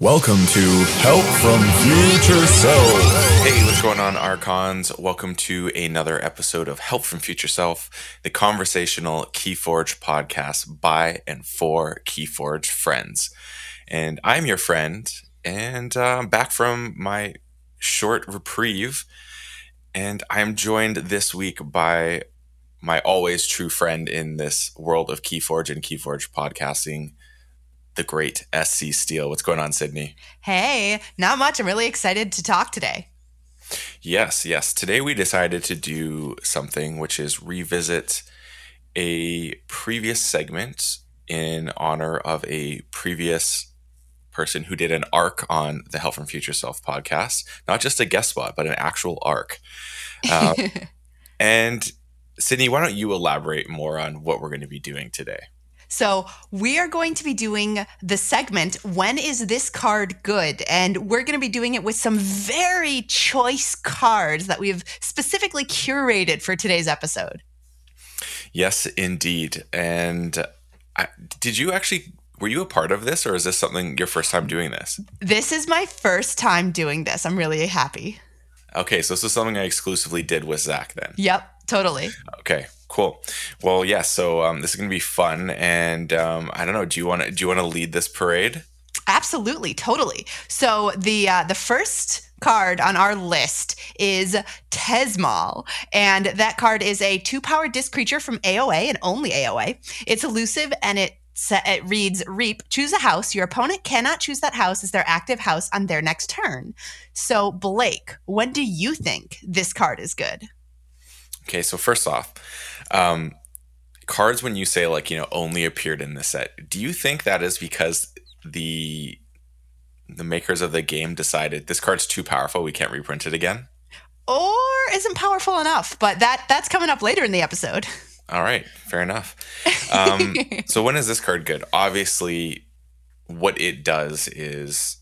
Welcome to Help from Future Self. Hey, what's going on, Archons? Welcome to another episode of Help from Future Self, the conversational Keyforge podcast by and for Keyforge friends. And I'm your friend, and uh, I'm back from my short reprieve. And I'm joined this week by my always true friend in this world of Keyforge and Keyforge podcasting, the great SC Steele. What's going on, Sydney? Hey, not much. I'm really excited to talk today. Yes, yes. Today we decided to do something which is revisit a previous segment in honor of a previous person who did an arc on the Help from Future Self podcast. Not just a guest spot, but an actual arc. Um, and Sydney, why don't you elaborate more on what we're going to be doing today? So, we are going to be doing the segment When is this card good? And we're going to be doing it with some very choice cards that we've specifically curated for today's episode. Yes, indeed. And I, did you actually were you a part of this or is this something your first time doing this? This is my first time doing this. I'm really happy. Okay, so this is something I exclusively did with Zach then. Yep, totally. Okay, cool. Well, yeah. So um, this is gonna be fun, and um, I don't know. Do you want to do you want to lead this parade? Absolutely, totally. So the uh, the first card on our list is Tezmal, and that card is a two power disc creature from AOA and only AOA. It's elusive and it it reads reap choose a house your opponent cannot choose that house as their active house on their next turn so blake when do you think this card is good okay so first off um, cards when you say like you know only appeared in the set do you think that is because the the makers of the game decided this card's too powerful we can't reprint it again or isn't powerful enough but that that's coming up later in the episode all right, fair enough. Um, so when is this card good? Obviously, what it does is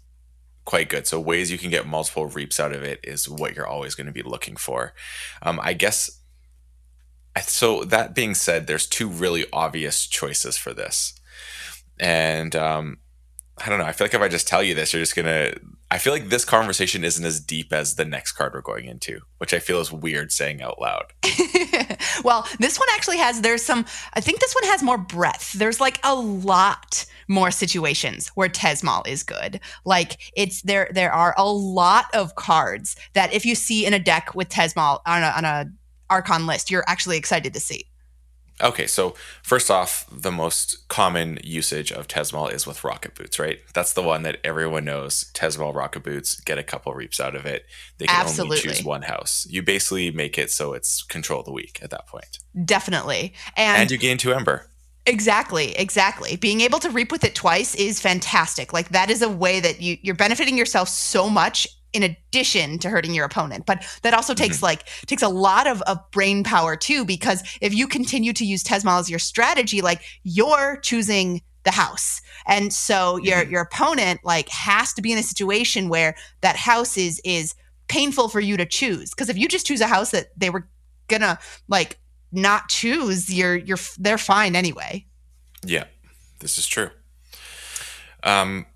quite good. So ways you can get multiple reaps out of it is what you're always going to be looking for. Um, I guess. So that being said, there's two really obvious choices for this, and um, I don't know. I feel like if I just tell you this, you're just gonna. I feel like this conversation isn't as deep as the next card we're going into, which I feel is weird saying out loud. well, this one actually has. There's some. I think this one has more breadth. There's like a lot more situations where Tezmal is good. Like it's there. There are a lot of cards that if you see in a deck with Tezmal on a, on a Archon list, you're actually excited to see. Okay, so first off, the most common usage of Tezmal is with rocket boots, right? That's the one that everyone knows. Tezmal rocket boots get a couple reaps out of it. They can Absolutely. only choose one house. You basically make it so it's control of the week at that point. Definitely, and, and you gain two ember. Exactly, exactly. Being able to reap with it twice is fantastic. Like that is a way that you you're benefiting yourself so much in addition to hurting your opponent. But that also takes mm-hmm. like takes a lot of, of brain power too because if you continue to use Tezmal as your strategy like you're choosing the house. And so your mm-hmm. your opponent like has to be in a situation where that house is is painful for you to choose. Because if you just choose a house that they were gonna like not choose you're you're they're fine anyway. Yeah this is true. Um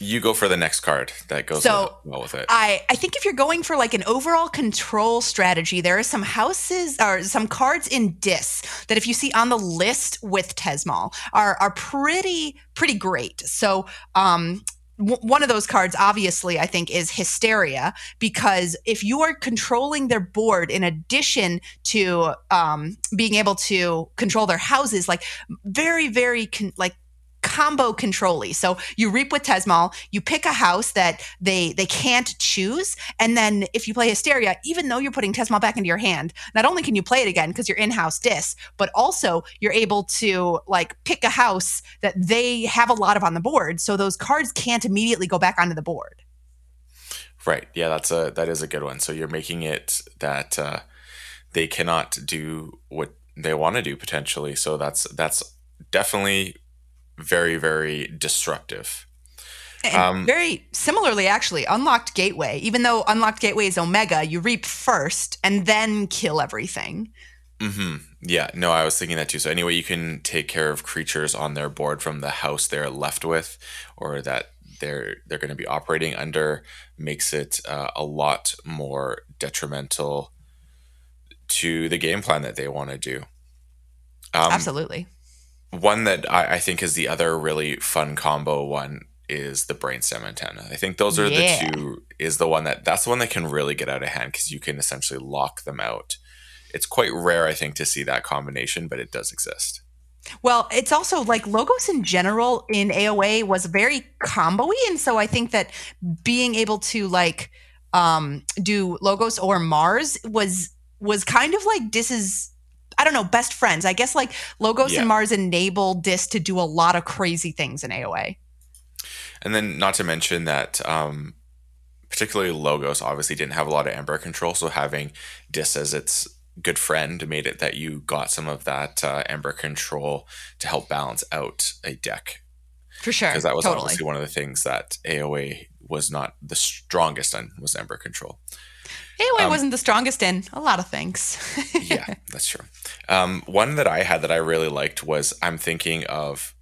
you go for the next card that goes so well with it. I, I think if you're going for like an overall control strategy, there are some houses or some cards in Dis that if you see on the list with Tezmal are are pretty pretty great. So um one of those cards obviously i think is hysteria because if you are controlling their board in addition to um, being able to control their houses like very very con- like combo controlly. So you reap with Tezmal, you pick a house that they they can't choose, and then if you play Hysteria, even though you're putting Tezmal back into your hand, not only can you play it again because you're in-house dis, but also you're able to like pick a house that they have a lot of on the board, so those cards can't immediately go back onto the board. Right. Yeah, that's a that is a good one. So you're making it that uh, they cannot do what they want to do potentially. So that's that's definitely very, very destructive. Um, very similarly, actually, Unlocked Gateway, even though Unlocked Gateway is Omega, you reap first and then kill everything. Mm-hmm. Yeah, no, I was thinking that too. So, anyway, you can take care of creatures on their board from the house they're left with or that they're they're going to be operating under makes it uh, a lot more detrimental to the game plan that they want to do. Um, Absolutely. One that I, I, think is the other really fun combo one is the brainstem antenna. I think those are yeah. the two. Is the one that that's the one that can really get out of hand because you can essentially lock them out. It's quite rare, I think, to see that combination, but it does exist. Well, it's also like logos in general in AOA was very combo and so I think that being able to like um do logos or Mars was was kind of like this is I don't know, best friends. I guess like Logos yeah. and Mars enable Dis to do a lot of crazy things in AOA. And then not to mention that um particularly Logos obviously didn't have a lot of Ember control, so having Dis as its good friend made it that you got some of that uh, Ember control to help balance out a deck. For sure. Because that was totally. obviously one of the things that AOA was not the strongest on was Ember control. AOA um, wasn't the strongest in a lot of things. yeah, that's true. Um, one that I had that I really liked was I'm thinking of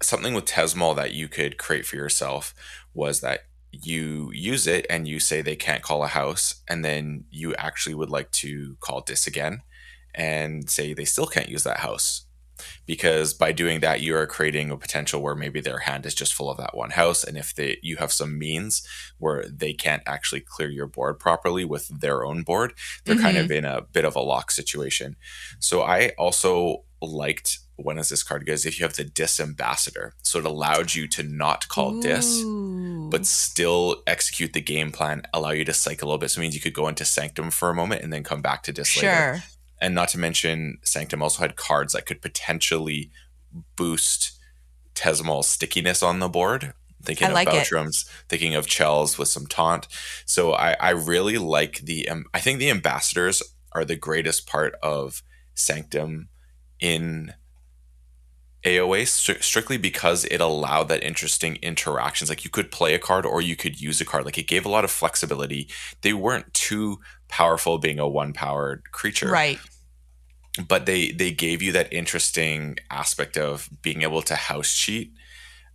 something with Tezmal that you could create for yourself was that you use it and you say they can't call a house and then you actually would like to call dis again and say they still can't use that house because by doing that you are creating a potential where maybe their hand is just full of that one house and if they you have some means where they can't actually clear your board properly with their own board they're mm-hmm. kind of mm-hmm. in a bit of a lock situation so i also liked when is this card goes if you have the dis ambassador so it allowed you to not call Ooh. dis but still execute the game plan allow you to cycle a little bit so it means you could go into sanctum for a moment and then come back to dis sure. later and not to mention, Sanctum also had cards that could potentially boost Tezmal's stickiness on the board. Thinking I of like Boutrams, thinking of Chels with some taunt. So I, I really like the. Um, I think the ambassadors are the greatest part of Sanctum in AOA strictly because it allowed that interesting interactions. Like you could play a card or you could use a card. Like it gave a lot of flexibility. They weren't too powerful being a one powered creature. Right but they they gave you that interesting aspect of being able to house cheat.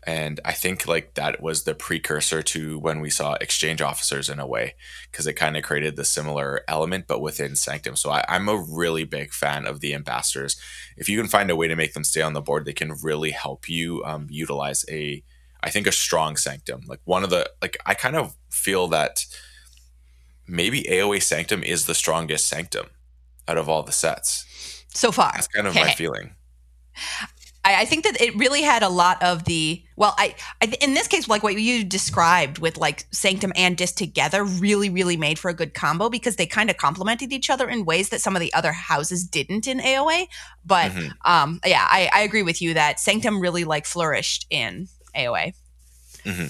And i think like that was the precursor to when we saw exchange officers in a way because it kind of created the similar element but within sanctum. So I, i'm a really big fan of the ambassadors. If you can find a way to make them stay on the board they can really help you um, utilize a i think a strong sanctum. Like one of the like i kind of feel that maybe aoa sanctum is the strongest sanctum out of all the sets so far. That's kind of my feeling. I, I, think that it really had a lot of the well, I, I in this case, like what you described with like Sanctum and Dis together, really, really made for a good combo because they kind of complemented each other in ways that some of the other houses didn't in AOA. But mm-hmm. um, yeah, I, I agree with you that Sanctum really like flourished in AOA. Mm-hmm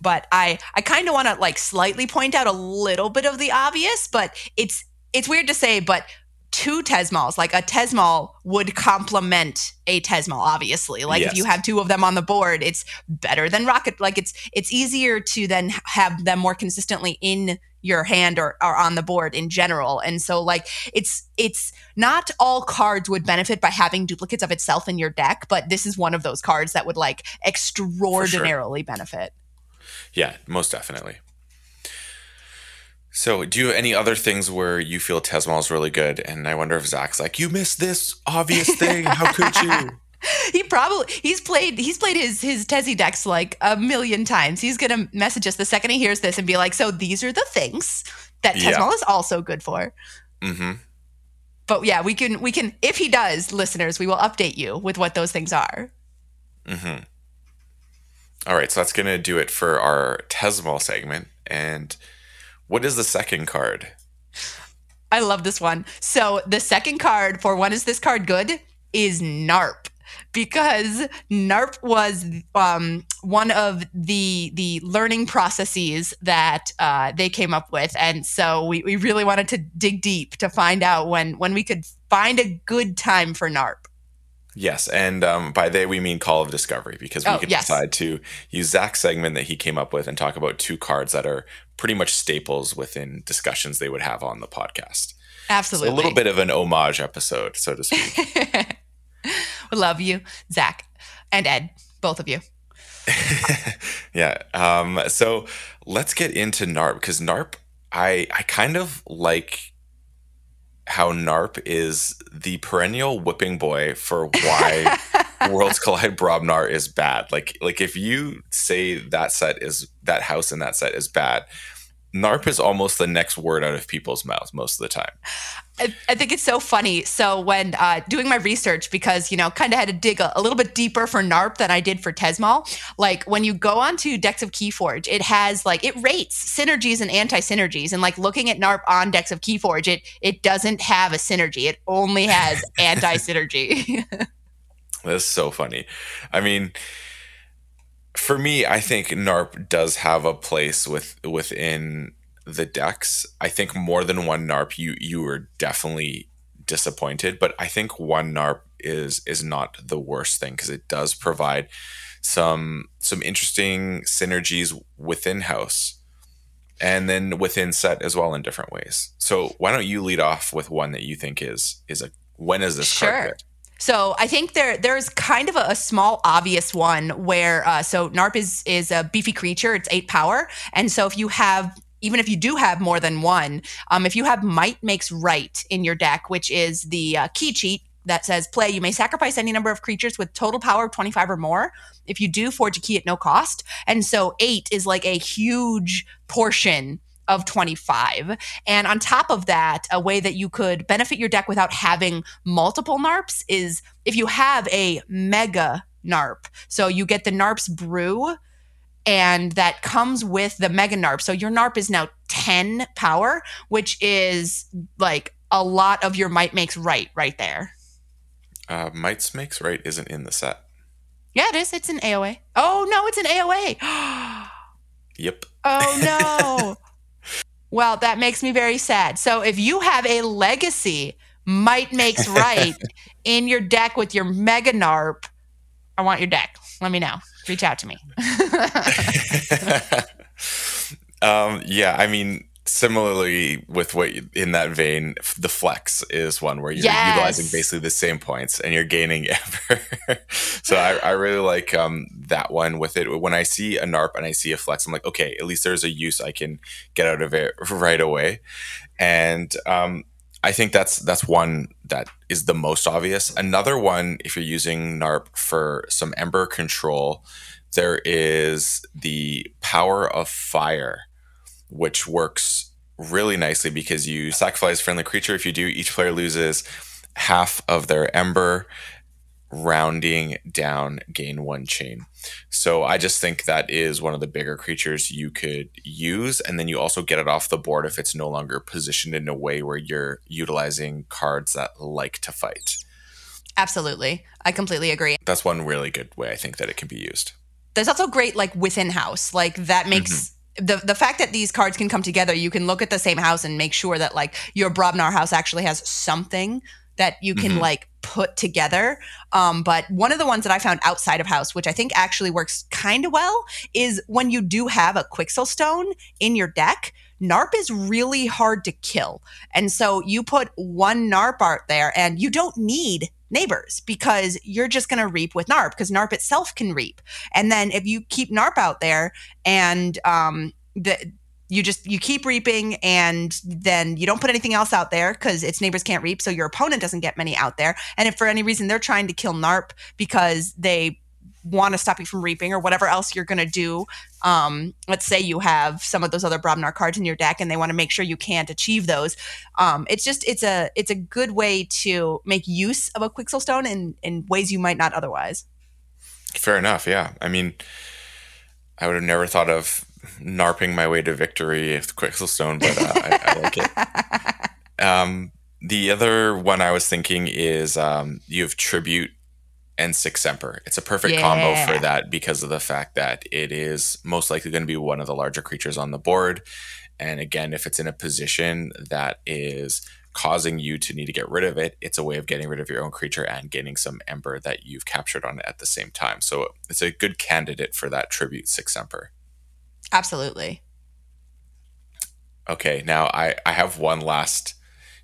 but I I kind of want to like slightly point out a little bit of the obvious, but it's it's weird to say, but two Tezmals. Like a Tezmal would complement a Tezmal, obviously. Like yes. if you have two of them on the board, it's better than Rocket. Like it's it's easier to then have them more consistently in your hand or, or on the board in general. And so like it's it's not all cards would benefit by having duplicates of itself in your deck, but this is one of those cards that would like extraordinarily sure. benefit. Yeah, most definitely. So, do you have any other things where you feel Tezmal is really good? And I wonder if Zach's like, you missed this obvious thing. How could you? he probably he's played he's played his his Tezzy decks like a million times. He's gonna message us the second he hears this and be like, "So these are the things that Tezmal yeah. is also good for." Mm-hmm. But yeah, we can we can if he does, listeners, we will update you with what those things are. Mm-hmm. All right, so that's gonna do it for our Tezmal segment and. What is the second card? I love this one. So the second card for when is this card good is NARP because NARP was um, one of the the learning processes that uh, they came up with, and so we, we really wanted to dig deep to find out when when we could find a good time for NARP. Yes, and um, by they we mean Call of Discovery because we oh, could yes. decide to use Zach's segment that he came up with and talk about two cards that are pretty much staples within discussions they would have on the podcast. Absolutely, so a little bit of an homage episode, so to speak. we love you, Zach and Ed, both of you. yeah. Um, so let's get into NARP because NARP, I I kind of like how NARP is the perennial whipping boy for why Worlds Collide Brobnar is bad. Like like if you say that set is that house in that set is bad, NARP is almost the next word out of people's mouths most of the time. I, I think it's so funny. So when uh, doing my research, because you know, kind of had to dig a, a, little bit deeper for NARP than I did for Tezmal. Like when you go onto Decks of Keyforge, it has like it rates synergies and anti synergies, and like looking at NARP on Decks of Keyforge, it it doesn't have a synergy. It only has anti synergy. That's so funny. I mean for me, I think NARP does have a place with within the decks. I think more than one NARP, you you were definitely disappointed, but I think one NARP is is not the worst thing because it does provide some some interesting synergies within house and then within set as well in different ways. So why don't you lead off with one that you think is is a when is this sure. card good? So I think there there's kind of a, a small obvious one where uh, so Narp is is a beefy creature. It's eight power, and so if you have even if you do have more than one, um, if you have Might Makes Right in your deck, which is the uh, key cheat that says play, you may sacrifice any number of creatures with total power of 25 or more. If you do, forge a key at no cost. And so eight is like a huge portion of 25. And on top of that, a way that you could benefit your deck without having multiple NARPs is if you have a mega NARP. So you get the NARP's brew and that comes with the mega NARP. So your NARP is now 10 power, which is like a lot of your might makes right right there. Uh, might makes right isn't in the set. Yeah, it is. It's an AOA. Oh no, it's an AOA. yep. Oh no. Well, that makes me very sad. So if you have a legacy might makes right in your deck with your mega narp, I want your deck. Let me know. Reach out to me. um, yeah, I mean, similarly with what you, in that vein the flex is one where you're yes. utilizing basically the same points and you're gaining ever so I, I, really like um, that one with it when i see a narp and i see a flex i'm like okay at least there's a use i can get out of it right away and um, i think that's that's one that is the most obvious another one if you're using narp for some ember control there is the power of fire which works really nicely because you sacrifice friendly creature. If you do, each player loses half of their ember, rounding down gain one chain. So I just think that is one of the bigger creatures you could use. And then you also get it off the board if it's no longer positioned in a way where you're utilizing cards that like to fight. Absolutely. I completely agree. That's one really good way I think that it can be used. There's also great like within house. Like that makes mm-hmm the the fact that these cards can come together, you can look at the same house and make sure that like your Brobnar house actually has something that you can mm-hmm. like put together. Um, but one of the ones that I found outside of house, which I think actually works kind of well, is when you do have a Quixel Stone in your deck. NARP is really hard to kill. And so you put one NARP art there and you don't need neighbors because you're just going to reap with NARP because NARP itself can reap. And then if you keep NARP out there and um, the, you just you keep reaping and then you don't put anything else out there because its neighbors can't reap so your opponent doesn't get many out there and if for any reason they're trying to kill narp because they want to stop you from reaping or whatever else you're going to do. Um, let's say you have some of those other Brobnar cards in your deck and they want to make sure you can't achieve those. Um, it's just it's a it's a good way to make use of a Quixel Stone in in ways you might not otherwise. Fair enough. Yeah, I mean, I would have never thought of narping my way to victory with Quixel Stone, but uh, I, I, like it. Um, the other one I was thinking is um, you have tribute and Six Semper. It's a perfect yeah. combo for that because of the fact that it is most likely going to be one of the larger creatures on the board. And again, if it's in a position that is causing you to need to get rid of it, it's a way of getting rid of your own creature and getting some ember that you've captured on it at the same time. So it's a good candidate for that tribute six Semper. Absolutely. Okay, now I, I have one last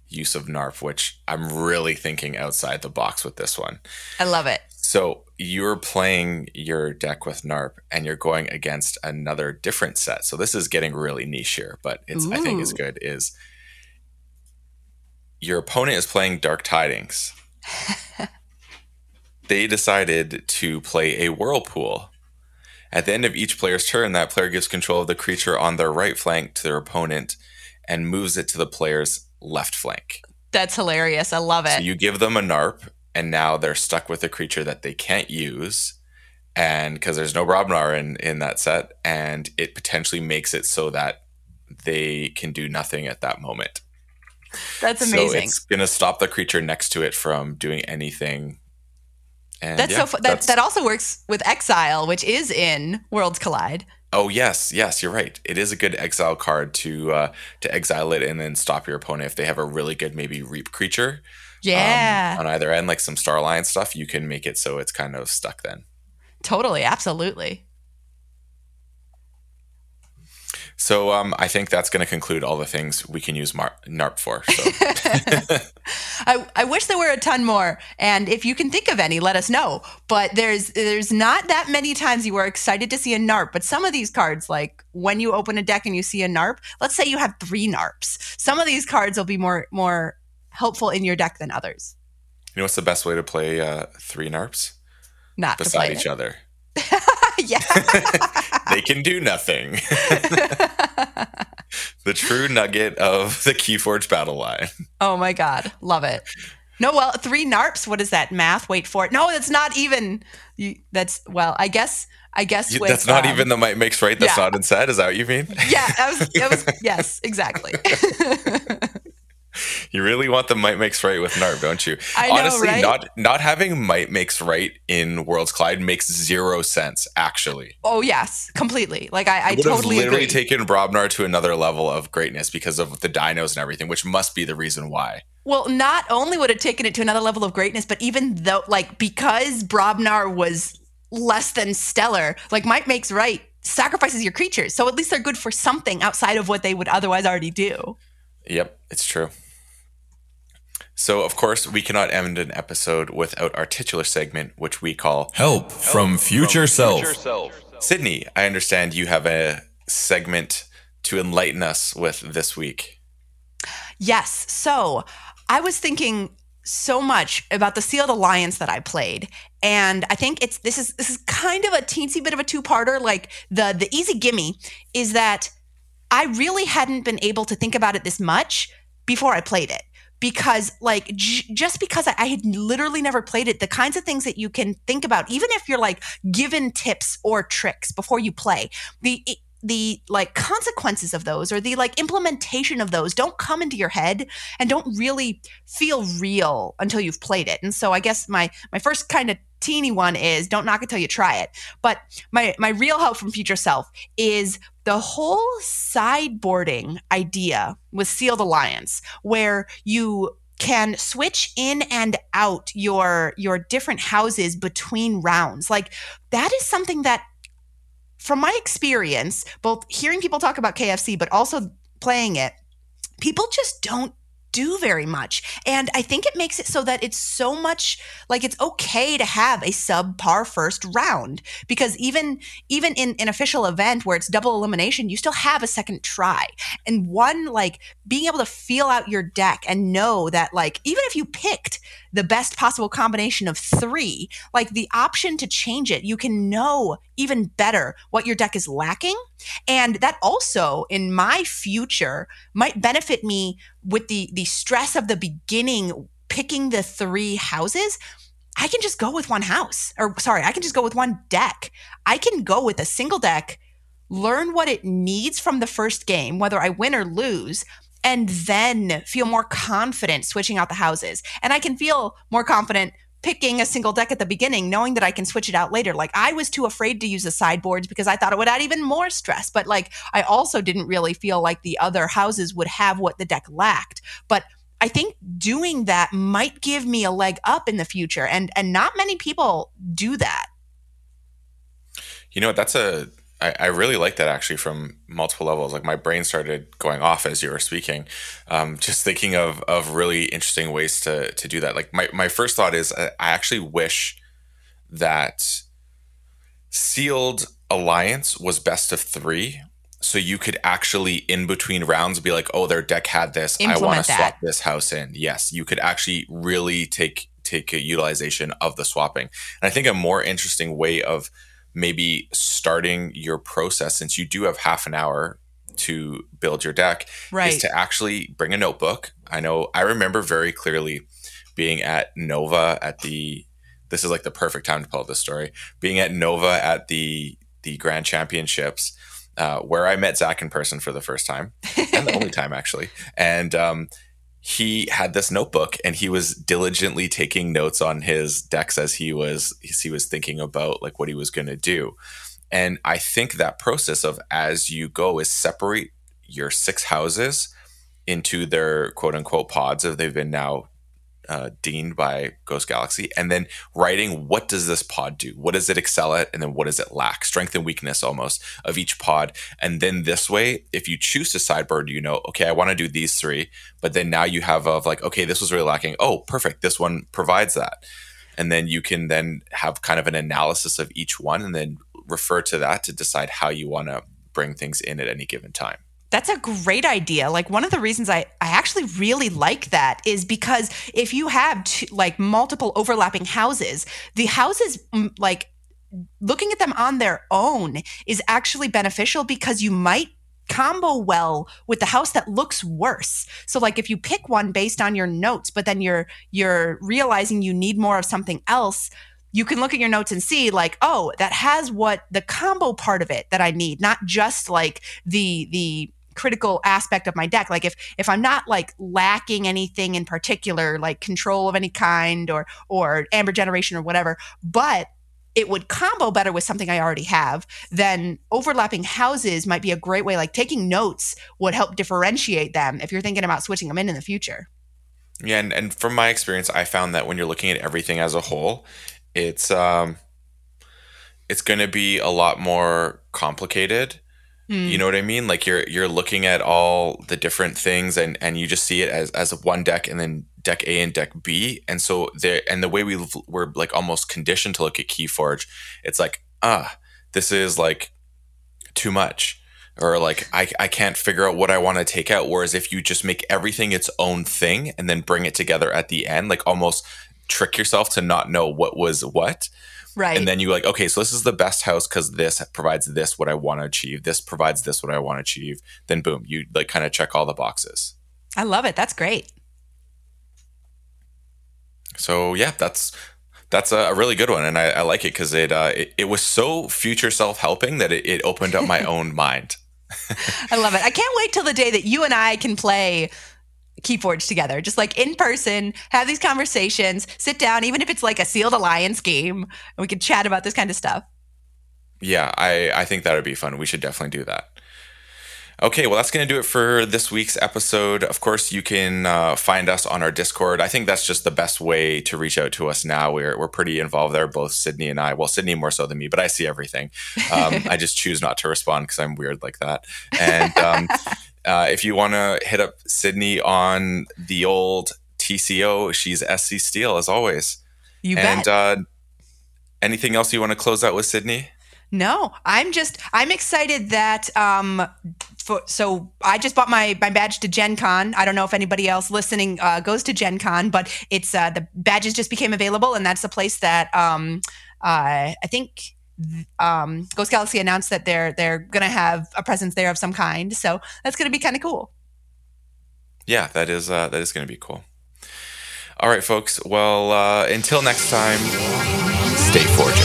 use of NARP, which I'm really thinking outside the box with this one. I love it. So you're playing your deck with NARP and you're going against another different set. So this is getting really niche here, but it's I think is good is your opponent is playing Dark Tidings. they decided to play a whirlpool. At the end of each player's turn, that player gives control of the creature on their right flank to their opponent and moves it to the player's left flank. That's hilarious. I love it. So you give them a NARP, and now they're stuck with a creature that they can't use, and because there's no Brobnar in in that set, and it potentially makes it so that they can do nothing at that moment. That's amazing. So it's gonna stop the creature next to it from doing anything. And that's yeah, so. Fu- that that also works with Exile, which is in Worlds Collide. Oh yes, yes, you're right. It is a good exile card to uh, to exile it and then stop your opponent if they have a really good maybe reap creature. um, Yeah, on either end, like some Starline stuff, you can make it so it's kind of stuck then. totally, absolutely. So um, I think that's going to conclude all the things we can use Mar- NARP for. So I, I wish there were a ton more, and if you can think of any, let us know. But there's there's not that many times you were excited to see a NARP, but some of these cards, like when you open a deck and you see a NARP, let's say you have three NARPs, some of these cards will be more more helpful in your deck than others. you know what's the best way to play uh, three NARPs Not beside each other? yeah. they can do nothing. the true nugget of the Keyforge battle line. Oh my god, love it. No, well, three narps. What is that math? Wait for it. No, that's not even. You, that's well, I guess. I guess with, that's not um, even the might makes right. That's yeah. not in set. Is that what you mean? Yeah, that was. That was yes, exactly. You really want the might makes right with NARP, don't you? I know, Honestly, right? not not having might makes right in Worlds Collide makes zero sense. Actually, oh yes, completely. Like I, I it would have totally literally agree. taken Brobnar to another level of greatness because of the dinos and everything, which must be the reason why. well, not only would it taken it to another level of greatness, but even though, like, because Brobnar was less than stellar, like might makes right sacrifices your creatures, so at least they're good for something outside of what they would otherwise already do. Yep, it's true. So, of course, we cannot end an episode without our titular segment, which we call Help from future self. Sydney. I understand you have a segment to enlighten us with this week. Yes. So I was thinking so much about the Sealed Alliance that I played. And I think it's this is this is kind of a teensy bit of a two-parter. Like the the easy gimme is that I really hadn't been able to think about it this much before I played it. Because, like, j- just because I, I had literally never played it, the kinds of things that you can think about, even if you're like given tips or tricks before you play, the the like consequences of those or the like implementation of those don't come into your head and don't really feel real until you've played it. And so I guess my my first kind of teeny one is don't knock it till you try it. But my my real help from future self is the whole sideboarding idea with Sealed Alliance, where you can switch in and out your your different houses between rounds. Like that is something that from my experience, both hearing people talk about KFC but also playing it, people just don't do very much. And I think it makes it so that it's so much like it's okay to have a subpar first round because even even in an official event where it's double elimination, you still have a second try. And one like being able to feel out your deck and know that like even if you picked the best possible combination of 3, like the option to change it, you can know even better what your deck is lacking. And that also in my future might benefit me with the the stress of the beginning picking the three houses i can just go with one house or sorry i can just go with one deck i can go with a single deck learn what it needs from the first game whether i win or lose and then feel more confident switching out the houses and i can feel more confident picking a single deck at the beginning knowing that i can switch it out later like i was too afraid to use the sideboards because i thought it would add even more stress but like I also didn't really feel like the other houses would have what the deck lacked. But I think doing that might give me a leg up in the future, and and not many people do that. You know what? That's a. I, I really like that actually from multiple levels. Like my brain started going off as you were speaking, um, just thinking of of really interesting ways to to do that. Like my my first thought is I, I actually wish that sealed alliance was best of three. So you could actually, in between rounds, be like, "Oh, their deck had this. I want to swap this house in." Yes, you could actually really take take a utilization of the swapping. And I think a more interesting way of maybe starting your process, since you do have half an hour to build your deck, Right. is to actually bring a notebook. I know I remember very clearly being at Nova at the this is like the perfect time to tell this story. Being at Nova at the the Grand Championships, uh, where I met Zach in person for the first time and the only time actually, and um, he had this notebook and he was diligently taking notes on his decks as he was as he was thinking about like what he was going to do. And I think that process of as you go is separate your six houses into their quote unquote pods if they've been now uh, deemed by Ghost Galaxy, and then writing what does this pod do? What does it excel at? And then what does it lack? Strength and weakness almost of each pod. And then this way, if you choose to sideboard, you know, okay, I want to do these three, but then now you have of like, okay, this was really lacking. Oh, perfect. This one provides that. And then you can then have kind of an analysis of each one and then refer to that to decide how you want to bring things in at any given time. That's a great idea. Like one of the reasons I, I actually really like that is because if you have two, like multiple overlapping houses, the houses mm, like looking at them on their own is actually beneficial because you might combo well with the house that looks worse. So like if you pick one based on your notes but then you're you're realizing you need more of something else, you can look at your notes and see like, oh, that has what the combo part of it that I need, not just like the the critical aspect of my deck. Like if if i'm not like lacking anything in particular like control of any kind or or amber generation or whatever but it would combo better with something i already have then overlapping houses might be a great way. Like taking notes would help differentiate them if you're thinking about switching them in in the future. Yeah, and, and from my experience, I found that when you're looking at everything as a whole, it's um, it's going to be a lot more complicated. Mm. You know what I mean? Like you're you're looking at all the different things, and and you just see it as as one deck, and then deck A and deck B, and so there and the way we we're like almost conditioned to look at KeyForge, it's like ah, this is like too much or like I, I can't figure out what I want to take out. Whereas if you just make everything its own thing and then bring it together at the end, like almost trick yourself to not know what was what. Right And then you like, okay, so this is the best house because this provides this what I want to achieve. This provides this what I want to achieve. Then boom, you like kind of check all the boxes. i love it that's great So yeah, that's that's a really good one, and I, I like it because it, uh, it it was so future self helping that it, it opened up my own mind. I love it. I can't wait till the day that you and I can play Keyforge together, just like in person, have these conversations, sit down, even if it's like a sealed alliance game, and we can chat about this kind of stuff. Yeah, I, I think that would be fun. We should definitely do that. Okay, well, that's going to do it for this week's episode. Of course, you can uh, find us on our Discord. I think that's just the best way to reach out to us now. We're, we're pretty involved there, both Sydney and I. Well, Sydney more so than me, but I see everything. Um, I just choose not to respond because I'm weird like that. And um, uh, if you want to hit up Sydney on the old TCO, she's SC Steel as always. You and bet. uh, anything else you want to close out with, Sydney? no, I'm just I'm excited that um for so I just bought my my badge to Gen Con. I don't know if anybody else listening uh, goes to Gen Con, but it's uh, the badges just became available, and that's a place that um uh, I think um, Ghost Galaxy announced that they're they're gonna have a presence there of some kind. So that's gonna be kind of cool. yeah that is uh, that is to be cool all right folks well uh, until next time stay forging